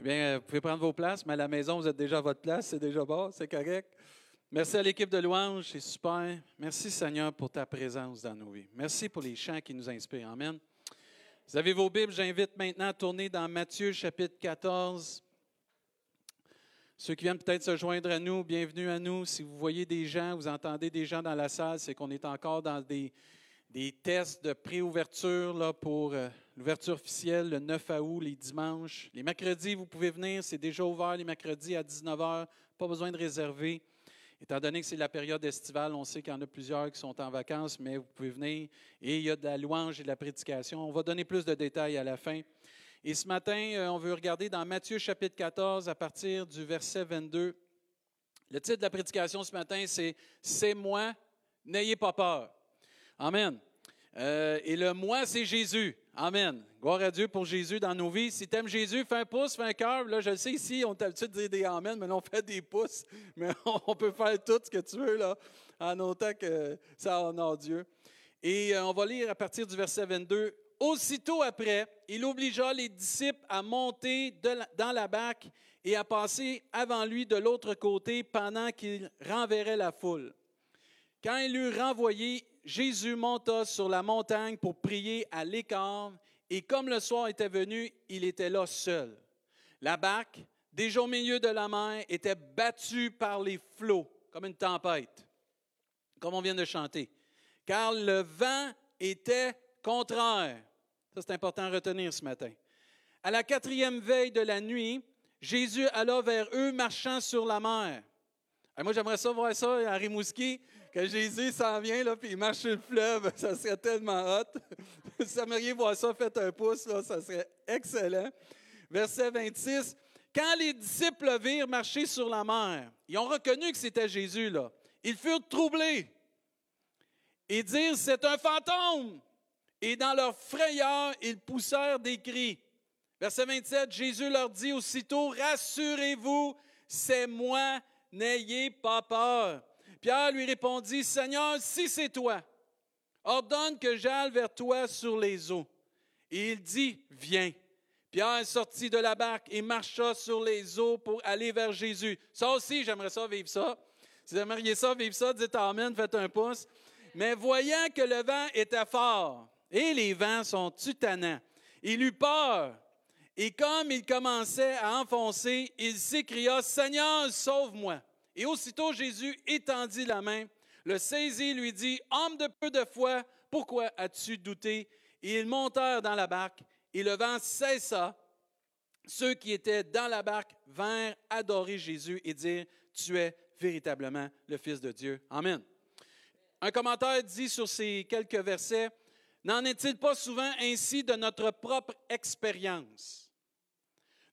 Eh bien, vous pouvez prendre vos places, mais à la maison, vous êtes déjà à votre place, c'est déjà bon, c'est correct. Merci à l'équipe de louange, c'est super. Merci Seigneur pour ta présence dans nos vies. Merci pour les chants qui nous inspirent. Amen. Vous avez vos Bibles, j'invite maintenant à tourner dans Matthieu chapitre 14. Ceux qui viennent peut-être se joindre à nous, bienvenue à nous. Si vous voyez des gens, vous entendez des gens dans la salle, c'est qu'on est encore dans des, des tests de pré-ouverture pour euh, l'ouverture officielle le 9 août, les dimanches. Les mercredis, vous pouvez venir, c'est déjà ouvert les mercredis à 19h, pas besoin de réserver. Étant donné que c'est la période estivale, on sait qu'il y en a plusieurs qui sont en vacances, mais vous pouvez venir et il y a de la louange et de la prédication. On va donner plus de détails à la fin. Et ce matin, euh, on veut regarder dans Matthieu chapitre 14 à partir du verset 22. Le titre de la prédication ce matin, c'est C'est moi, n'ayez pas peur. Amen. Euh, et le moi, c'est Jésus. Amen. Gloire à Dieu pour Jésus dans nos vies. Si tu aimes Jésus, fais un pouce, fais un cœur. Là, je le sais ici, on t'a l'habitude de dire des Amen, mais là, on fait des pouces. Mais on peut faire tout ce que tu veux, là, en autant que ça honore Dieu. Et euh, on va lire à partir du verset 22. Aussitôt après, il obligea les disciples à monter dans la barque et à passer avant lui de l'autre côté pendant qu'il renverrait la foule. Quand il eut renvoyé, Jésus monta sur la montagne pour prier à l'écart, et comme le soir était venu, il était là seul. La barque, déjà au milieu de la mer, était battue par les flots, comme une tempête, comme on vient de chanter, car le vent était contraire. Ça, c'est important à retenir ce matin. À la quatrième veille de la nuit, Jésus alla vers eux marchant sur la mer. moi, j'aimerais ça voir ça à Rimouski que Jésus s'en vient, là, puis il marche sur le fleuve, ça serait tellement hot. si vous aimeriez voir ça, faites un pouce, là, ça serait excellent. Verset 26. Quand les disciples virent marcher sur la mer, ils ont reconnu que c'était Jésus, là. Ils furent troublés et dirent, c'est un fantôme. Et dans leur frayeur, ils poussèrent des cris. Verset 27, Jésus leur dit aussitôt, rassurez-vous, c'est moi, n'ayez pas peur. Pierre lui répondit, Seigneur, si c'est toi, ordonne que j'aille vers toi sur les eaux. Et il dit, viens. Pierre sortit de la barque et marcha sur les eaux pour aller vers Jésus. Ça aussi, j'aimerais ça vivre ça. Si vous aimeriez ça vivre ça, dites Amen, faites un pouce. Mais voyant que le vent était fort, et les vents sont tutanants, il eut peur. Et comme il commençait à enfoncer, il s'écria, Seigneur, sauve-moi. Et aussitôt Jésus étendit la main, le saisit, lui dit, Homme de peu de foi, pourquoi as-tu douté? Et ils montèrent dans la barque, et le vent cessa. Ceux qui étaient dans la barque vinrent adorer Jésus et dire, Tu es véritablement le Fils de Dieu. Amen. Un commentaire dit sur ces quelques versets, N'en est-il pas souvent ainsi de notre propre expérience?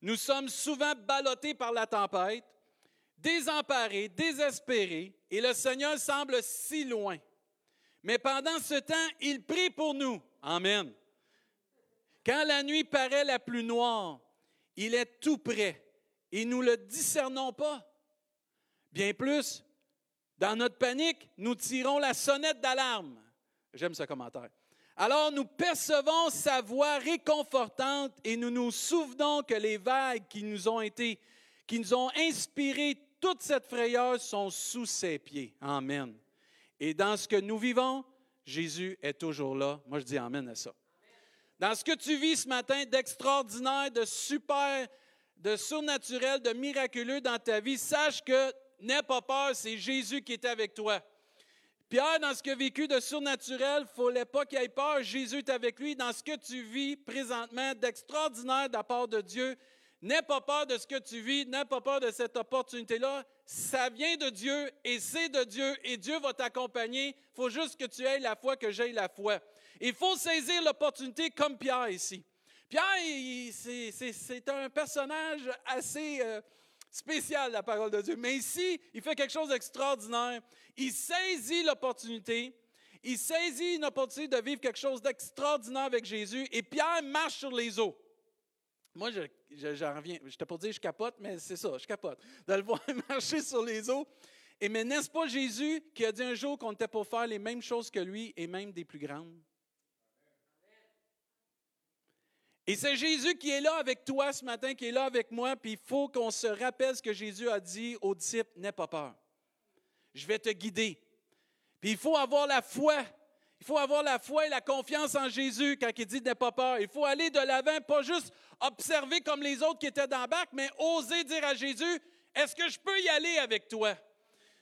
Nous sommes souvent ballottés par la tempête, désemparés, désespérés, et le Seigneur semble si loin. Mais pendant ce temps, il prie pour nous. Amen. Quand la nuit paraît la plus noire, il est tout près et nous ne le discernons pas. Bien plus, dans notre panique, nous tirons la sonnette d'alarme. J'aime ce commentaire. Alors nous percevons sa voix réconfortante et nous nous souvenons que les vagues qui nous ont été, qui nous ont inspiré toute cette frayeur sont sous ses pieds. Amen. Et dans ce que nous vivons, Jésus est toujours là. Moi, je dis Amen à ça. Dans ce que tu vis ce matin d'extraordinaire, de super, de surnaturel, de miraculeux dans ta vie, sache que n'aie pas peur, c'est Jésus qui est avec toi. Pierre, dans ce qu'il a vécu de surnaturel, il ne fallait pas qu'il ait peur. Jésus est avec lui. Dans ce que tu vis présentement d'extraordinaire de la part de Dieu, N'aie pas peur de ce que tu vis, n'aie pas peur de cette opportunité-là. Ça vient de Dieu et c'est de Dieu et Dieu va t'accompagner. Il faut juste que tu aies la foi, que j'aie la foi. Il faut saisir l'opportunité comme Pierre ici. Pierre, c'est un personnage assez euh, spécial, la parole de Dieu. Mais ici, il fait quelque chose d'extraordinaire. Il saisit l'opportunité. Il saisit une opportunité de vivre quelque chose d'extraordinaire avec Jésus. Et Pierre marche sur les eaux. Moi, j'en reviens. J'étais pour dire je capote, mais c'est ça, je capote. De le voir marcher sur les eaux. Et mais n'est-ce pas Jésus qui a dit un jour qu'on était pour faire les mêmes choses que lui et même des plus grandes? Et c'est Jésus qui est là avec toi ce matin, qui est là avec moi, puis il faut qu'on se rappelle ce que Jésus a dit aux disciples, n'aie pas peur. Je vais te guider. Puis il faut avoir la foi. Il faut avoir la foi et la confiance en Jésus quand il dit n'aie pas peur. Il faut aller de l'avant, pas juste observer comme les autres qui étaient dans le bac, mais oser dire à Jésus, est-ce que je peux y aller avec toi?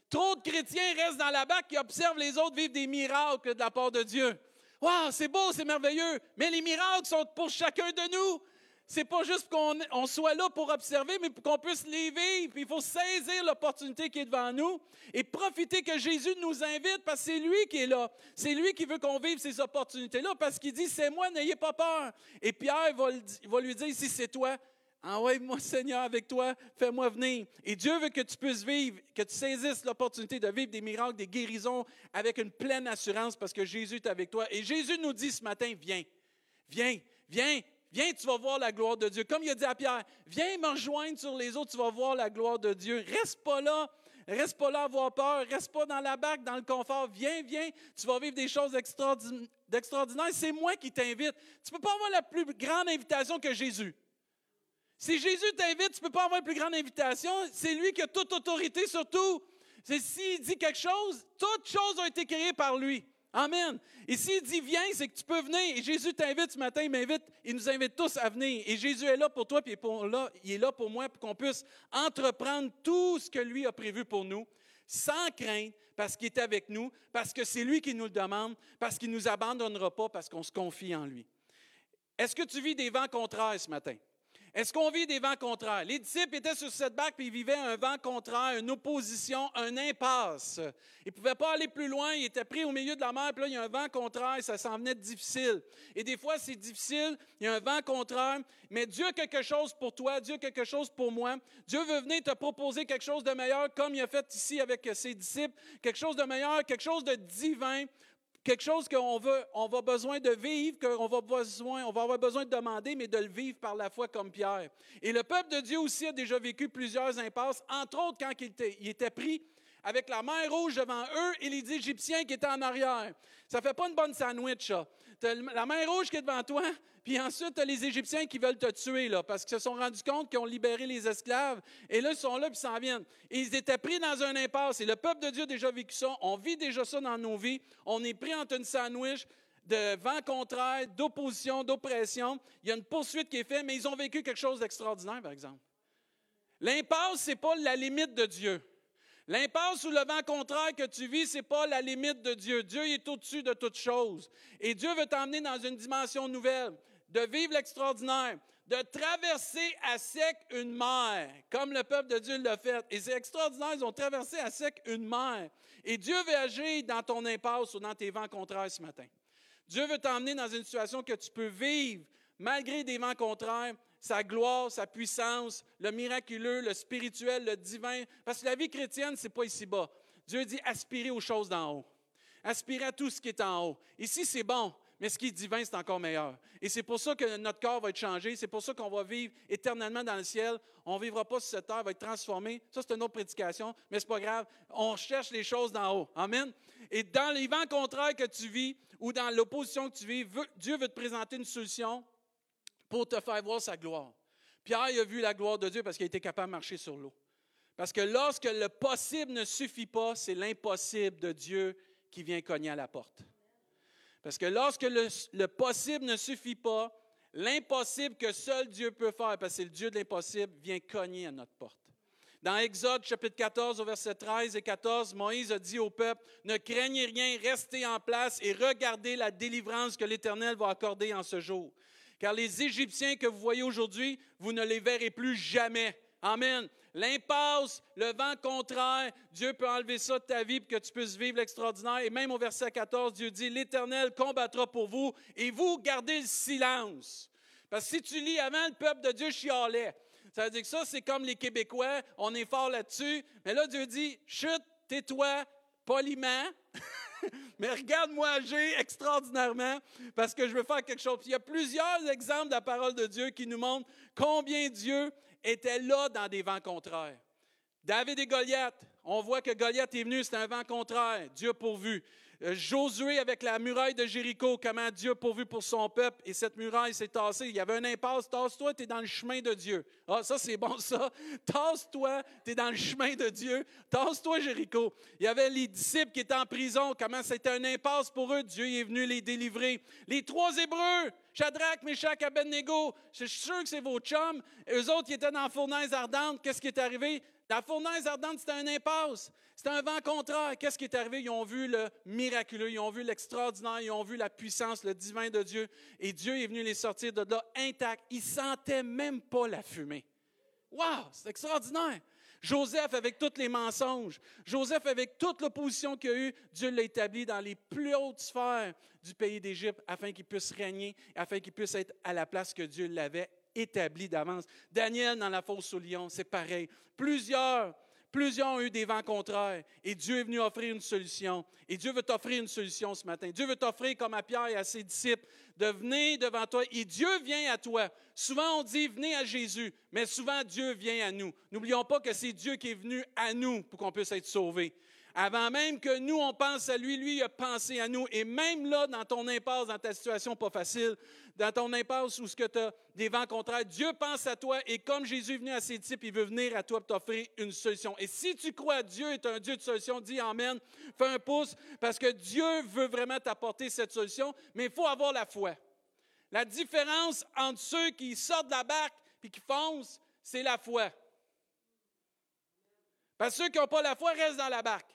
Trop de chrétiens restent dans la bac et observent les autres vivre des miracles de la part de Dieu. Waouh, c'est beau, c'est merveilleux. Mais les miracles sont pour chacun de nous. C'est pas juste qu'on soit là pour observer, mais qu'on puisse les vivre. Il faut saisir l'opportunité qui est devant nous et profiter que Jésus nous invite parce que c'est lui qui est là. C'est lui qui veut qu'on vive ces opportunités-là parce qu'il dit C'est moi, n'ayez pas peur. Et Pierre va, va lui dire Si c'est toi, Envoie-moi, Seigneur, avec toi, fais-moi venir. Et Dieu veut que tu puisses vivre, que tu saisisses l'opportunité de vivre des miracles, des guérisons avec une pleine assurance parce que Jésus est avec toi. Et Jésus nous dit ce matin, viens, viens, viens, viens, tu vas voir la gloire de Dieu. Comme il a dit à Pierre, viens me rejoindre sur les autres, tu vas voir la gloire de Dieu. Reste pas là. Reste pas là à avoir peur, reste pas dans la bague, dans le confort. Viens, viens, tu vas vivre des choses d'extraordinaires. C'est moi qui t'invite. Tu peux pas avoir la plus grande invitation que Jésus. Si Jésus t'invite, tu peux pas avoir une plus grande invitation. C'est lui qui a toute autorité sur tout. C'est s'il dit quelque chose, toutes choses ont été créées par lui. Amen. Et s'il dit viens, c'est que tu peux venir. Et Jésus t'invite ce matin, il m'invite, il nous invite tous à venir. Et Jésus est là pour toi, puis il est là pour moi, pour qu'on puisse entreprendre tout ce que lui a prévu pour nous, sans crainte, parce qu'il est avec nous, parce que c'est lui qui nous le demande, parce qu'il ne nous abandonnera pas, parce qu'on se confie en lui. Est-ce que tu vis des vents contraires ce matin? Est-ce qu'on vit des vents contraires? Les disciples étaient sur cette barque puis ils vivaient un vent contraire, une opposition, un impasse. Ils ne pouvaient pas aller plus loin, ils étaient pris au milieu de la mer, puis là, il y a un vent contraire, ça s'en venait difficile. Et des fois, c'est difficile, il y a un vent contraire, mais Dieu a quelque chose pour toi, Dieu a quelque chose pour moi. Dieu veut venir te proposer quelque chose de meilleur, comme il a fait ici avec ses disciples, quelque chose de meilleur, quelque chose de divin quelque chose qu'on veut, on va besoin de vivre, qu'on va besoin, on va avoir besoin de demander, mais de le vivre par la foi comme Pierre. Et le peuple de Dieu aussi a déjà vécu plusieurs impasses, entre autres quand il était, était pris avec la mer rouge devant eux et les Égyptiens qui étaient en arrière. Ça fait pas une bonne sandwich, ça. La mer rouge qui est devant toi, puis ensuite, tu as les Égyptiens qui veulent te tuer, parce qu'ils se sont rendus compte qu'ils ont libéré les esclaves. Et là, ils sont là, puis ils s'en viennent. Ils étaient pris dans un impasse. Et le peuple de Dieu a déjà vécu ça. On vit déjà ça dans nos vies. On est pris entre une sandwich de vent contraire, d'opposition, d'oppression. Il y a une poursuite qui est faite, mais ils ont vécu quelque chose d'extraordinaire, par exemple. L'impasse, ce n'est pas la limite de Dieu. L'impasse ou le vent contraire que tu vis, ce n'est pas la limite de Dieu. Dieu est au-dessus de toutes choses. Et Dieu veut t'emmener dans une dimension nouvelle de vivre l'extraordinaire, de traverser à sec une mer, comme le peuple de Dieu l'a fait. Et c'est extraordinaire, ils ont traversé à sec une mer. Et Dieu veut agir dans ton impasse ou dans tes vents contraires ce matin. Dieu veut t'emmener dans une situation que tu peux vivre malgré des vents contraires, sa gloire, sa puissance, le miraculeux, le spirituel, le divin. Parce que la vie chrétienne, ce n'est pas ici-bas. Dieu dit aspirer aux choses d'en haut. Aspirer à tout ce qui est en haut. Ici, c'est bon mais ce qui est divin, c'est encore meilleur. Et c'est pour ça que notre corps va être changé, c'est pour ça qu'on va vivre éternellement dans le ciel. On ne vivra pas sur cette terre, va être transformé. Ça, c'est une autre prédication, mais ce n'est pas grave. On cherche les choses d'en haut. Amen. Et dans les vents contraires que tu vis ou dans l'opposition que tu vis, Dieu veut te présenter une solution pour te faire voir sa gloire. Pierre a vu la gloire de Dieu parce qu'il été capable de marcher sur l'eau. Parce que lorsque le possible ne suffit pas, c'est l'impossible de Dieu qui vient cogner à la porte. Parce que lorsque le, possible ne suffit pas, l'impossible que seul Dieu peut faire, parce que c'est le Dieu de l'impossible, vient cogner à notre porte. Dans Exode chapitre 14 au verset 13 et 14, Moïse a dit au peuple, ne craignez rien, restez en place et regardez la délivrance que l'Éternel va accorder en ce jour. Car les Égyptiens que vous voyez aujourd'hui, vous ne les verrez plus jamais. Amen. L'impasse, le vent contraire, Dieu peut enlever ça de ta vie pour que tu puisses vivre l'extraordinaire. Et même au verset 14, Dieu dit, l'Éternel combattra pour vous et vous gardez le silence. Parce que si tu lis avant, le peuple de Dieu chialait. Ça veut dire que ça, c'est comme les Québécois, on est fort là-dessus. Mais là, Dieu dit, chute, tais-toi, poliment. mais regarde-moi agir extraordinairement parce que je veux faire quelque chose. il y a plusieurs exemples de la parole de Dieu qui nous montrent combien Dieu était là dans des vents contraires. David et Goliath, on voit que Goliath est venu, c'était un vent contraire. Dieu pourvu. Euh, Josué avec la muraille de Jéricho, comment Dieu a pourvu pour son peuple et cette muraille s'est tassée. Il y avait un impasse, tasse-toi, tu es dans le chemin de Dieu. Ah, ça c'est bon ça. Tasse-toi, tu es dans le chemin de Dieu. Tasse-toi Jéricho. Il y avait les disciples qui étaient en prison, comment c'était un impasse pour eux. Dieu est venu les délivrer. Les trois Hébreux, Shadrach, Meshach, Abednego, je suis sûr que c'est vos chums. Eux autres qui étaient dans la fournaise ardente, qu'est-ce qui est arrivé? La fournaise ardente, c'était un impasse. C'était un vent contraire. Qu'est-ce qui est arrivé? Ils ont vu le miraculeux, ils ont vu l'extraordinaire, ils ont vu la puissance, le divin de Dieu. Et Dieu est venu les sortir de là intacts. Ils ne sentaient même pas la fumée. Wow, c'est extraordinaire. Joseph avec tous les mensonges, Joseph avec toute l'opposition qu'il a eue, Dieu l'a établi dans les plus hautes sphères du pays d'Égypte afin qu'il puisse régner, afin qu'il puisse être à la place que Dieu l'avait établi d'avance. Daniel dans la fosse au lion, c'est pareil. Plusieurs, plusieurs ont eu des vents contraires et Dieu est venu offrir une solution. Et Dieu veut t'offrir une solution ce matin. Dieu veut t'offrir, comme à Pierre et à ses disciples, de venir devant toi et Dieu vient à toi. Souvent on dit venez à Jésus, mais souvent Dieu vient à nous. N'oublions pas que c'est Dieu qui est venu à nous pour qu'on puisse être sauvés. Avant même que nous, on pense à lui, lui, a pensé à nous. Et même là, dans ton impasse, dans ta situation pas facile, dans ton impasse où tu as des vents contraires, Dieu pense à toi. Et comme Jésus est venu à ses types, il veut venir à toi pour t'offrir une solution. Et si tu crois à Dieu est un Dieu de solution, dis Amen, fais un pouce, parce que Dieu veut vraiment t'apporter cette solution, mais il faut avoir la foi. La différence entre ceux qui sortent de la barque et qui foncent, c'est la foi. Parce que ceux qui n'ont pas la foi restent dans la barque.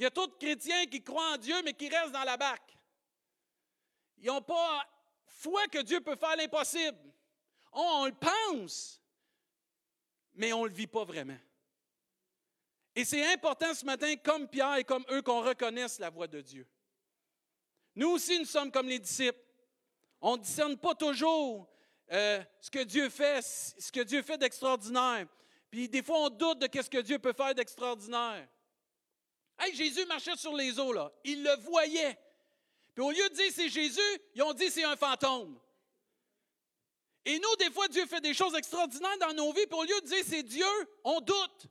Il y a de chrétiens qui croient en Dieu, mais qui restent dans la barque. Ils n'ont pas foi que Dieu peut faire l'impossible. On, le pense, mais on ne le vit pas vraiment. Et c'est important ce matin, comme Pierre et comme eux, qu'on reconnaisse la voix de Dieu. Nous aussi, nous sommes comme les disciples. On ne discerne pas toujours euh, ce que Dieu fait, ce que Dieu fait d'extraordinaire. Puis des fois, on doute de ce que Dieu peut faire d'extraordinaire. Jésus marchait sur les eaux, là. Ils le voyaient. Puis au lieu de dire c'est Jésus, ils ont dit c'est un fantôme. Et nous, des fois, Dieu fait des choses extraordinaires dans nos vies, puis au lieu de dire c'est Dieu, on doute.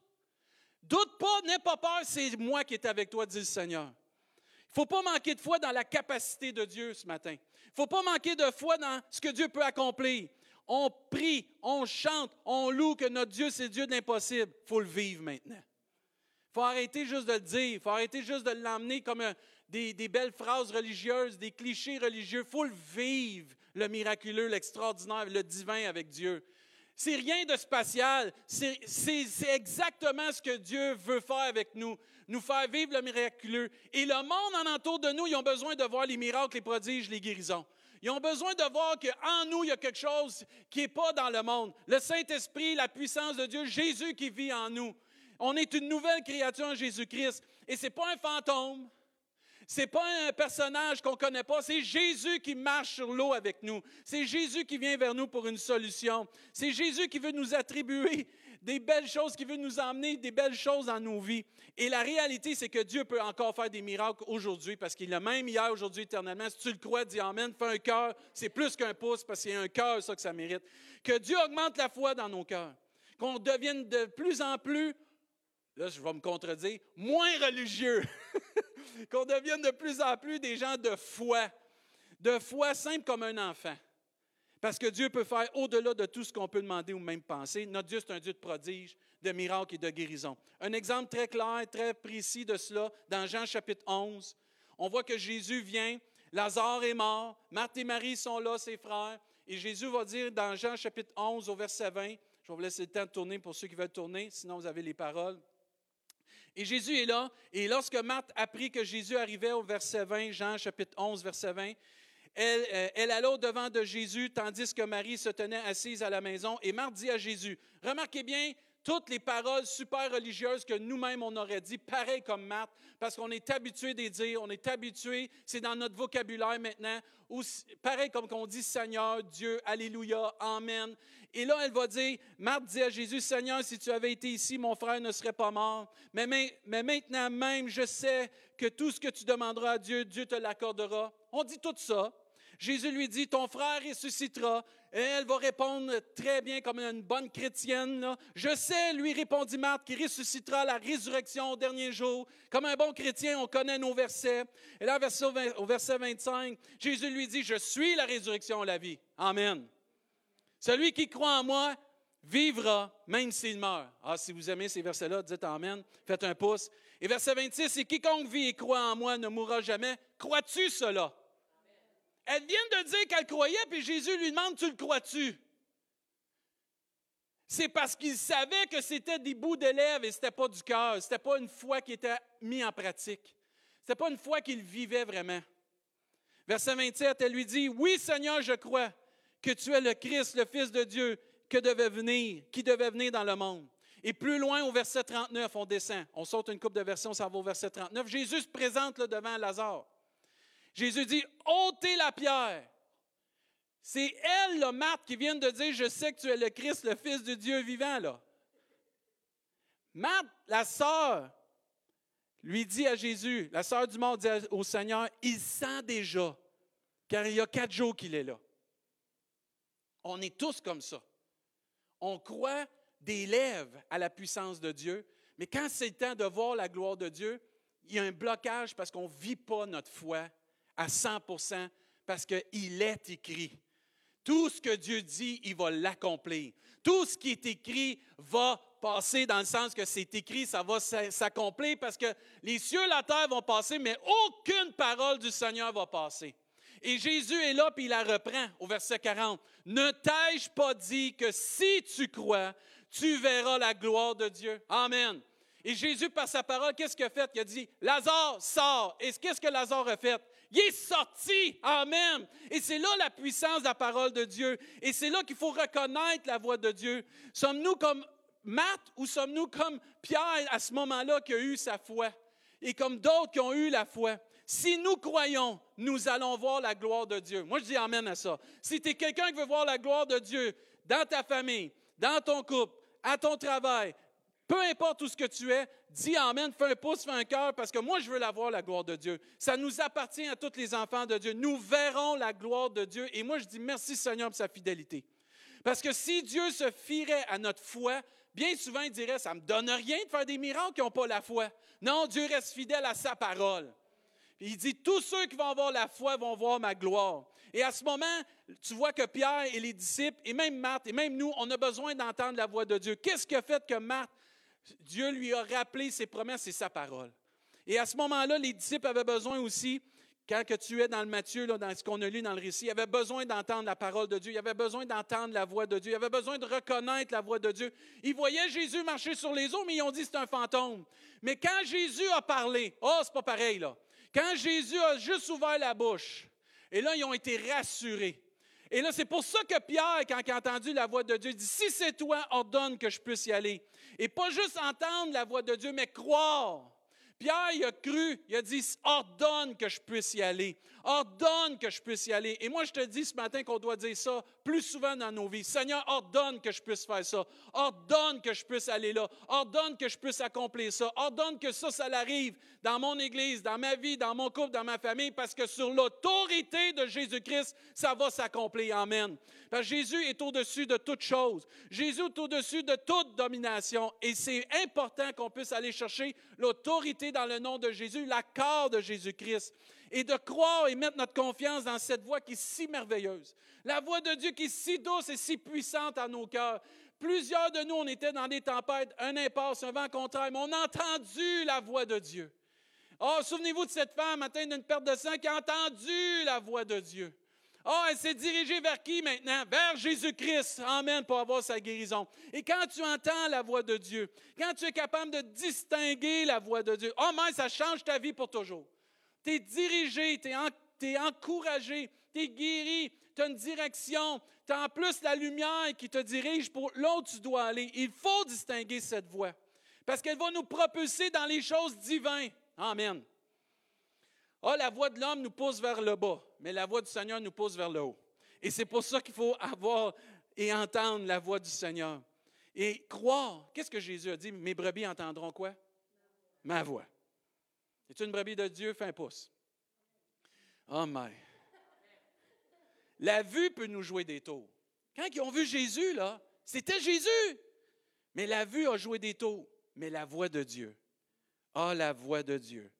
Doute pas, n'aie pas peur, c'est moi qui est avec toi, dit le Seigneur. Il ne faut pas manquer de foi dans la capacité de Dieu ce matin. Il ne faut pas manquer de foi dans ce que Dieu peut accomplir. On prie, on chante, on loue que notre Dieu, c'est Dieu de l'impossible. Il faut le vivre maintenant. Il faut arrêter juste de le dire. Il faut arrêter juste de l'emmener comme des, belles phrases religieuses, des clichés religieux. Il faut le vivre, le miraculeux, l'extraordinaire, le divin avec Dieu. C'est rien de spatial. C'est exactement ce que Dieu veut faire avec nous. Nous faire vivre le miraculeux. Et le monde en entour de nous, ils ont besoin de voir les miracles, les prodiges, les guérisons. Ils ont besoin de voir qu'en nous, il y a quelque chose qui n'est pas dans le monde. Le Saint-Esprit, la puissance de Dieu, Jésus qui vit en nous. On est une nouvelle créature en Jésus-Christ. Et ce n'est pas un fantôme. Ce n'est pas un personnage qu'on ne connaît pas. C'est Jésus qui marche sur l'eau avec nous. C'est Jésus qui vient vers nous pour une solution. C'est Jésus qui veut nous attribuer des belles choses, qui veut nous emmener des belles choses dans nos vies. Et la réalité, c'est que Dieu peut encore faire des miracles aujourd'hui parce qu'il est même hier, aujourd'hui, éternellement. Si tu le crois, dis Amen. Fais un cœur. C'est plus qu'un pouce parce qu'il y a un cœur, ça que ça mérite. Que Dieu augmente la foi dans nos cœurs. Qu'on devienne de plus en plus là je vais me contredire, moins religieux, qu'on devienne de plus en plus des gens de foi, de foi simple comme un enfant. Parce que Dieu peut faire au-delà de tout ce qu'on peut demander ou même penser. Notre Dieu, c'est un Dieu de prodige, de miracles et de guérison. Un exemple très clair, très précis de cela, dans Jean chapitre 11, on voit que Jésus vient, Lazare est mort, Marthe et Marie sont là, ses frères, et Jésus va dire dans Jean chapitre 11 au verset 20, je vais vous laisser le temps de tourner pour ceux qui veulent tourner, sinon vous avez les paroles. Et Jésus est là. Et lorsque Marthe apprit que Jésus arrivait au verset 20, Jean chapitre 11, verset 20, elle, euh, elle alla au-devant de Jésus, tandis que Marie se tenait assise à la maison. Et Marthe dit à Jésus, remarquez bien, toutes les paroles super religieuses que nous-mêmes on aurait dit, pareil comme Marthe, parce qu'on est habitué de dire, on est habitué, c'est dans notre vocabulaire maintenant, pareil comme qu'on dit Seigneur, Dieu, Alléluia, Amen. Et là, elle va dire, Marthe dit à Jésus, Seigneur, si tu avais été ici, mon frère ne serait pas mort. Mais, mais maintenant même, je sais que tout ce que tu demanderas à Dieu, Dieu te l'accordera. On dit tout ça. Jésus lui dit, ton frère ressuscitera. Et elle va répondre très bien comme une bonne chrétienne. Je sais, lui répondit Marthe, qui ressuscitera la résurrection au dernier jour. Comme un bon chrétien, on connaît nos versets. Et là, au verset 25, Jésus lui dit, je suis la résurrection et la vie. Amen. Celui qui croit en moi vivra même s'il meurt. Ah, si vous aimez ces versets-là, dites Amen. Faites un pouce. Et verset 26, et quiconque vit et croit en moi ne mourra jamais. Crois-tu cela? Elle vient de dire qu'elle croyait, puis Jésus lui demande, tu le crois-tu? C'est parce qu'il savait que c'était des bouts de lèvres et ce n'était pas du cœur. Ce n'était pas une foi qui était mise en pratique. Ce n'était pas une foi qu'il vivait vraiment. Verset 27, elle lui dit, Oui Seigneur, je crois que tu es le Christ, le Fils de Dieu, que devait venir, qui devait venir dans le monde. Et plus loin, au verset 39, on descend. On saute une coupe de version, ça va au verset 39. Jésus se présente devant Lazare. Jésus dit, ôtez la pierre. C'est elle, le Marthe, qui vient de dire, je sais que tu es le Christ, le Fils de Dieu vivant, là. Marthe, la sœur, lui dit à Jésus, la sœur du mort dit au Seigneur, il sent déjà, car il y a quatre jours qu'il est là. On est tous comme ça. On croit des lèvres à la puissance de Dieu, mais quand c'est le temps de voir la gloire de Dieu, il y a un blocage parce qu'on ne vit pas notre foi à 100% parce qu'il est écrit. Tout ce que Dieu dit, il va l'accomplir. Tout ce qui est écrit va passer dans le sens que c'est écrit, ça va s'accomplir parce que les cieux et la terre vont passer, mais aucune parole du Seigneur va passer. Et Jésus est là, puis il la reprend au verset 40. Ne t'ai-je pas dit que si tu crois, tu verras la gloire de Dieu? Amen. Et Jésus, par sa parole, qu'est-ce qu'il a fait? Il a dit, Lazare, sort. Et qu'est-ce que Lazare a fait? Il est sorti. Amen. Et c'est là la puissance de la parole de Dieu. Et c'est là qu'il faut reconnaître la voix de Dieu. Sommes-nous comme Matt ou sommes-nous comme Pierre à ce moment-là qui a eu sa foi? Et comme d'autres qui ont eu la foi? Si nous croyons, nous allons voir la gloire de Dieu. Moi, je dis Amen à ça. Si tu es quelqu'un qui veut voir la gloire de Dieu dans ta famille, dans ton couple, à ton travail, peu importe où ce que tu es, dis Amen, fais un pouce, fais un cœur, parce que moi, je veux la voir, la gloire de Dieu. Ça nous appartient à tous les enfants de Dieu. Nous verrons la gloire de Dieu. Et moi, je dis merci Seigneur pour sa fidélité. Parce que si Dieu se fierait à notre foi, bien souvent, il dirait, ça ne me donne rien de faire des miracles qui n'ont pas la foi. Non, Dieu reste fidèle à sa parole. Il dit, tous ceux qui vont avoir la foi vont voir ma gloire. Et à ce moment, tu vois que Pierre et les disciples, et même Marthe, et même nous, on a besoin d'entendre la voix de Dieu. Qu'est-ce qui a fait que Marthe, Dieu lui a rappelé ses promesses et sa parole? Et à ce moment-là, les disciples avaient besoin aussi, quand que tu es dans le Matthieu, dans ce qu'on a lu dans le récit, ils avaient besoin d'entendre la parole de Dieu, ils avaient besoin d'entendre la voix de Dieu, ils avaient besoin de reconnaître la voix de Dieu. Ils voyaient Jésus marcher sur les eaux, mais ils ont dit c'est un fantôme. Mais quand Jésus a parlé, oh, c'est pas pareil, là. Quand Jésus a juste ouvert la bouche, et là, ils ont été rassurés. Et là, c'est pour ça que Pierre, quand il a entendu la voix de Dieu, dit, si c'est toi, ordonne que je puisse y aller. Et pas juste entendre la voix de Dieu, mais croire. Pierre, il a cru, il a dit, ordonne que je puisse y aller. Ordonne que je puisse y aller. Et moi, je te dis ce matin qu'on doit dire ça plus souvent dans nos vies. Seigneur, ordonne que je puisse faire ça. Ordonne que je puisse aller là. Ordonne que je puisse accomplir ça. Ordonne que ça, ça l'arrive dans mon Église, dans ma vie, dans mon couple, dans ma famille, parce que sur l'autorité de Jésus-Christ, ça va s'accomplir. Amen. Parce que Jésus est au-dessus de toute chose. Jésus est au-dessus de toute domination. Et c'est important qu'on puisse aller chercher l'autorité dans le nom de Jésus, l'accord de Jésus-Christ et de croire et mettre notre confiance dans cette voix qui est si merveilleuse. La voix de Dieu qui est si douce et si puissante à nos cœurs. Plusieurs de nous, on était dans des tempêtes, un impasse, un vent contraire, mais on a entendu la voix de Dieu. Oh, souvenez-vous de cette femme atteinte d'une perte de sang qui a entendu la voix de Dieu. Oh, elle s'est dirigée vers qui maintenant? Vers Jésus-Christ. Amen, pour avoir sa guérison. Et quand tu entends la voix de Dieu, quand tu es capable de distinguer la voix de Dieu, oh, mais ça change ta vie pour toujours tu es dirigé, tu es, encouragé, tu es guéri, tu as une direction, tu as en plus la lumière qui te dirige pour là où tu dois aller. Il faut distinguer cette voix parce qu'elle va nous propulser dans les choses divines. Amen. Ah, la voix de l'homme nous pousse vers le bas, mais la voix du Seigneur nous pousse vers le haut. Et c'est pour ça qu'il faut avoir et entendre la voix du Seigneur. Et croire. Qu'est-ce que Jésus a dit? Mes brebis entendront quoi? Ma voix. Es-tu une brebis de Dieu? Fais un pouce. Oh my. La vue peut nous jouer des tours. Quand ils ont vu Jésus, là, c'était Jésus. Mais la vue a joué des tours. Mais la voix de Dieu, ah, la voix de Dieu,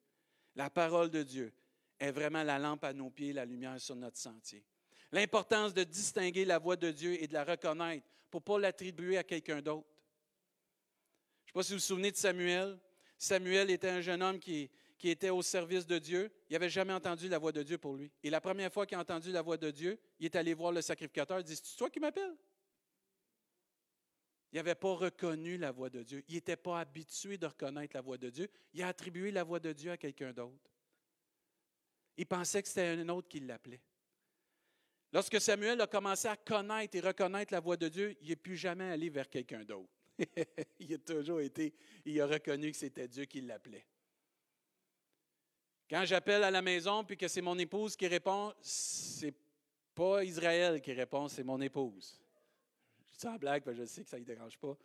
la parole de Dieu est vraiment la lampe à nos pieds, la lumière sur notre sentier. L'importance de distinguer la voix de Dieu et de la reconnaître pour ne pas l'attribuer à quelqu'un d'autre. Je ne sais pas si vous vous souvenez de Samuel. Samuel était un jeune homme qui, qui était au service de Dieu. Il n'avait jamais entendu la voix de Dieu pour lui. Et la première fois qu'il a entendu la voix de Dieu, il est allé voir le sacrificateur. Il dit C'est toi qui m'appelles Il n'avait pas reconnu la voix de Dieu. Il n'était pas habitué de reconnaître la voix de Dieu. Il a attribué la voix de Dieu à quelqu'un d'autre. Il pensait que c'était un autre qui l'appelait. Lorsque Samuel a commencé à connaître et reconnaître la voix de Dieu, il n'est plus jamais allé vers quelqu'un d'autre. il a toujours été, il a reconnu que c'était Dieu qui l'appelait. Quand j'appelle à la maison puis que c'est mon épouse qui répond, c'est pas Israël qui répond, c'est mon épouse. Dis en blague, que je sais que ça ne dérange pas.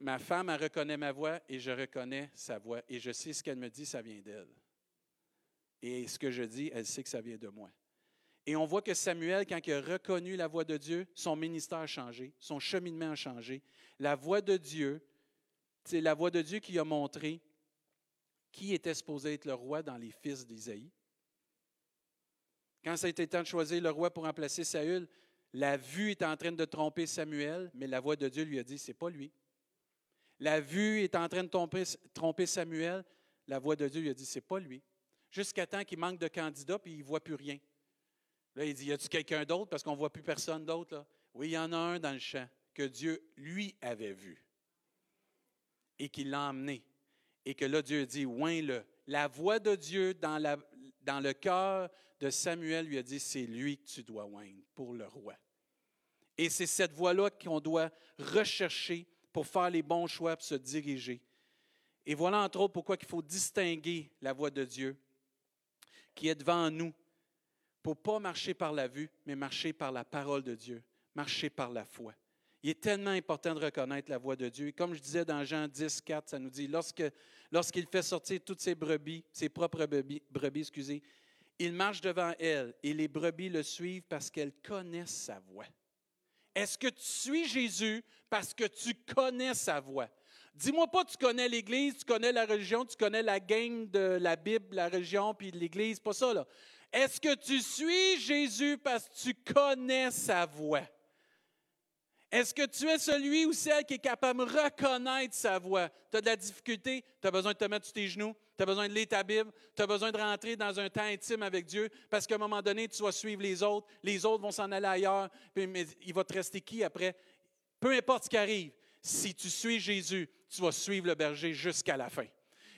ma femme, elle reconnaît ma voix et je reconnais sa voix et je sais ce qu'elle me dit, ça vient d'elle. Et ce que je dis, elle sait que ça vient de moi. Et on voit que Samuel, quand il a reconnu la voix de Dieu, son ministère a changé, son cheminement a changé. La voix de Dieu, c'est la voix de Dieu qui a montré qui était supposé être le roi dans les fils d'Isaïe. Quand ça a été temps de choisir le roi pour remplacer Saül, la vue est en train de tromper Samuel, mais la voix de Dieu lui a dit, c'est pas lui. La vue est en train de tromper, Samuel, la voix de Dieu lui a dit, c'est pas lui. Jusqu'à temps qu'il manque de candidats, puis il ne voit plus rien. Là, il dit, y a-t-il quelqu'un d'autre? Parce qu'on ne voit plus personne d'autre? Oui, il y en a un dans le champ que Dieu, lui, avait vu et qu'il l'a emmené. Et que là, Dieu dit, oins-le. La voix de Dieu dans, dans le cœur de Samuel lui a dit, c'est lui que tu dois oindre pour le roi. Et c'est cette voix-là qu'on doit rechercher pour faire les bons choix, pour se diriger. Et voilà entre autres pourquoi il faut distinguer la voix de Dieu qui est devant nous pour pas marcher par la vue, mais marcher par la parole de Dieu, marcher par la foi. Il est tellement important de reconnaître la voix de Dieu. Et comme je disais dans Jean 10, 4, ça nous dit, lorsque, lorsqu'il fait sortir toutes ses brebis, ses propres brebis, brebis excusez, il marche devant elles et les brebis le suivent parce qu'elles connaissent sa voix. Est-ce que tu suis Jésus parce que tu connais sa voix? Dis-moi pas tu connais l'Église, tu connais la religion, tu connais la game de la Bible, la religion, puis l'Église, pas ça là. Est-ce que tu suis Jésus parce que tu connais sa voix? Est-ce que tu es celui ou celle qui est capable de reconnaître sa voix? Tu as de la difficulté, tu as besoin de te mettre sur tes genoux, tu as besoin de lire ta Bible, tu as besoin de rentrer dans un temps intime avec Dieu parce qu'à un moment donné, tu vas suivre les autres, les autres vont s'en aller ailleurs, puis mais il va te rester qui après? Peu importe ce qui arrive, si tu suis Jésus, tu vas suivre le berger jusqu'à la fin.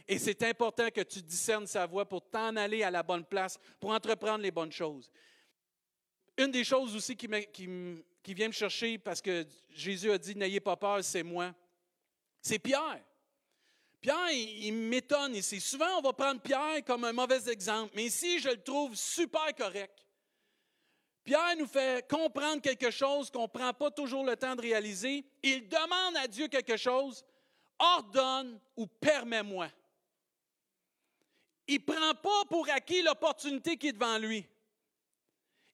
Et c'est important que tu discernes sa voix pour t'en aller à la bonne place, pour entreprendre les bonnes choses. Une des choses aussi qui, vient me chercher parce que Jésus a dit N'ayez pas peur, c'est moi, c'est Pierre. Pierre, il, m'étonne ici. Souvent, on va prendre Pierre comme un mauvais exemple, mais ici, je le trouve super correct. Pierre nous fait comprendre quelque chose qu'on ne prend pas toujours le temps de réaliser. Il demande à Dieu quelque chose, ordonne ou permets-moi. Il ne prend pas pour acquis l'opportunité qui est devant lui.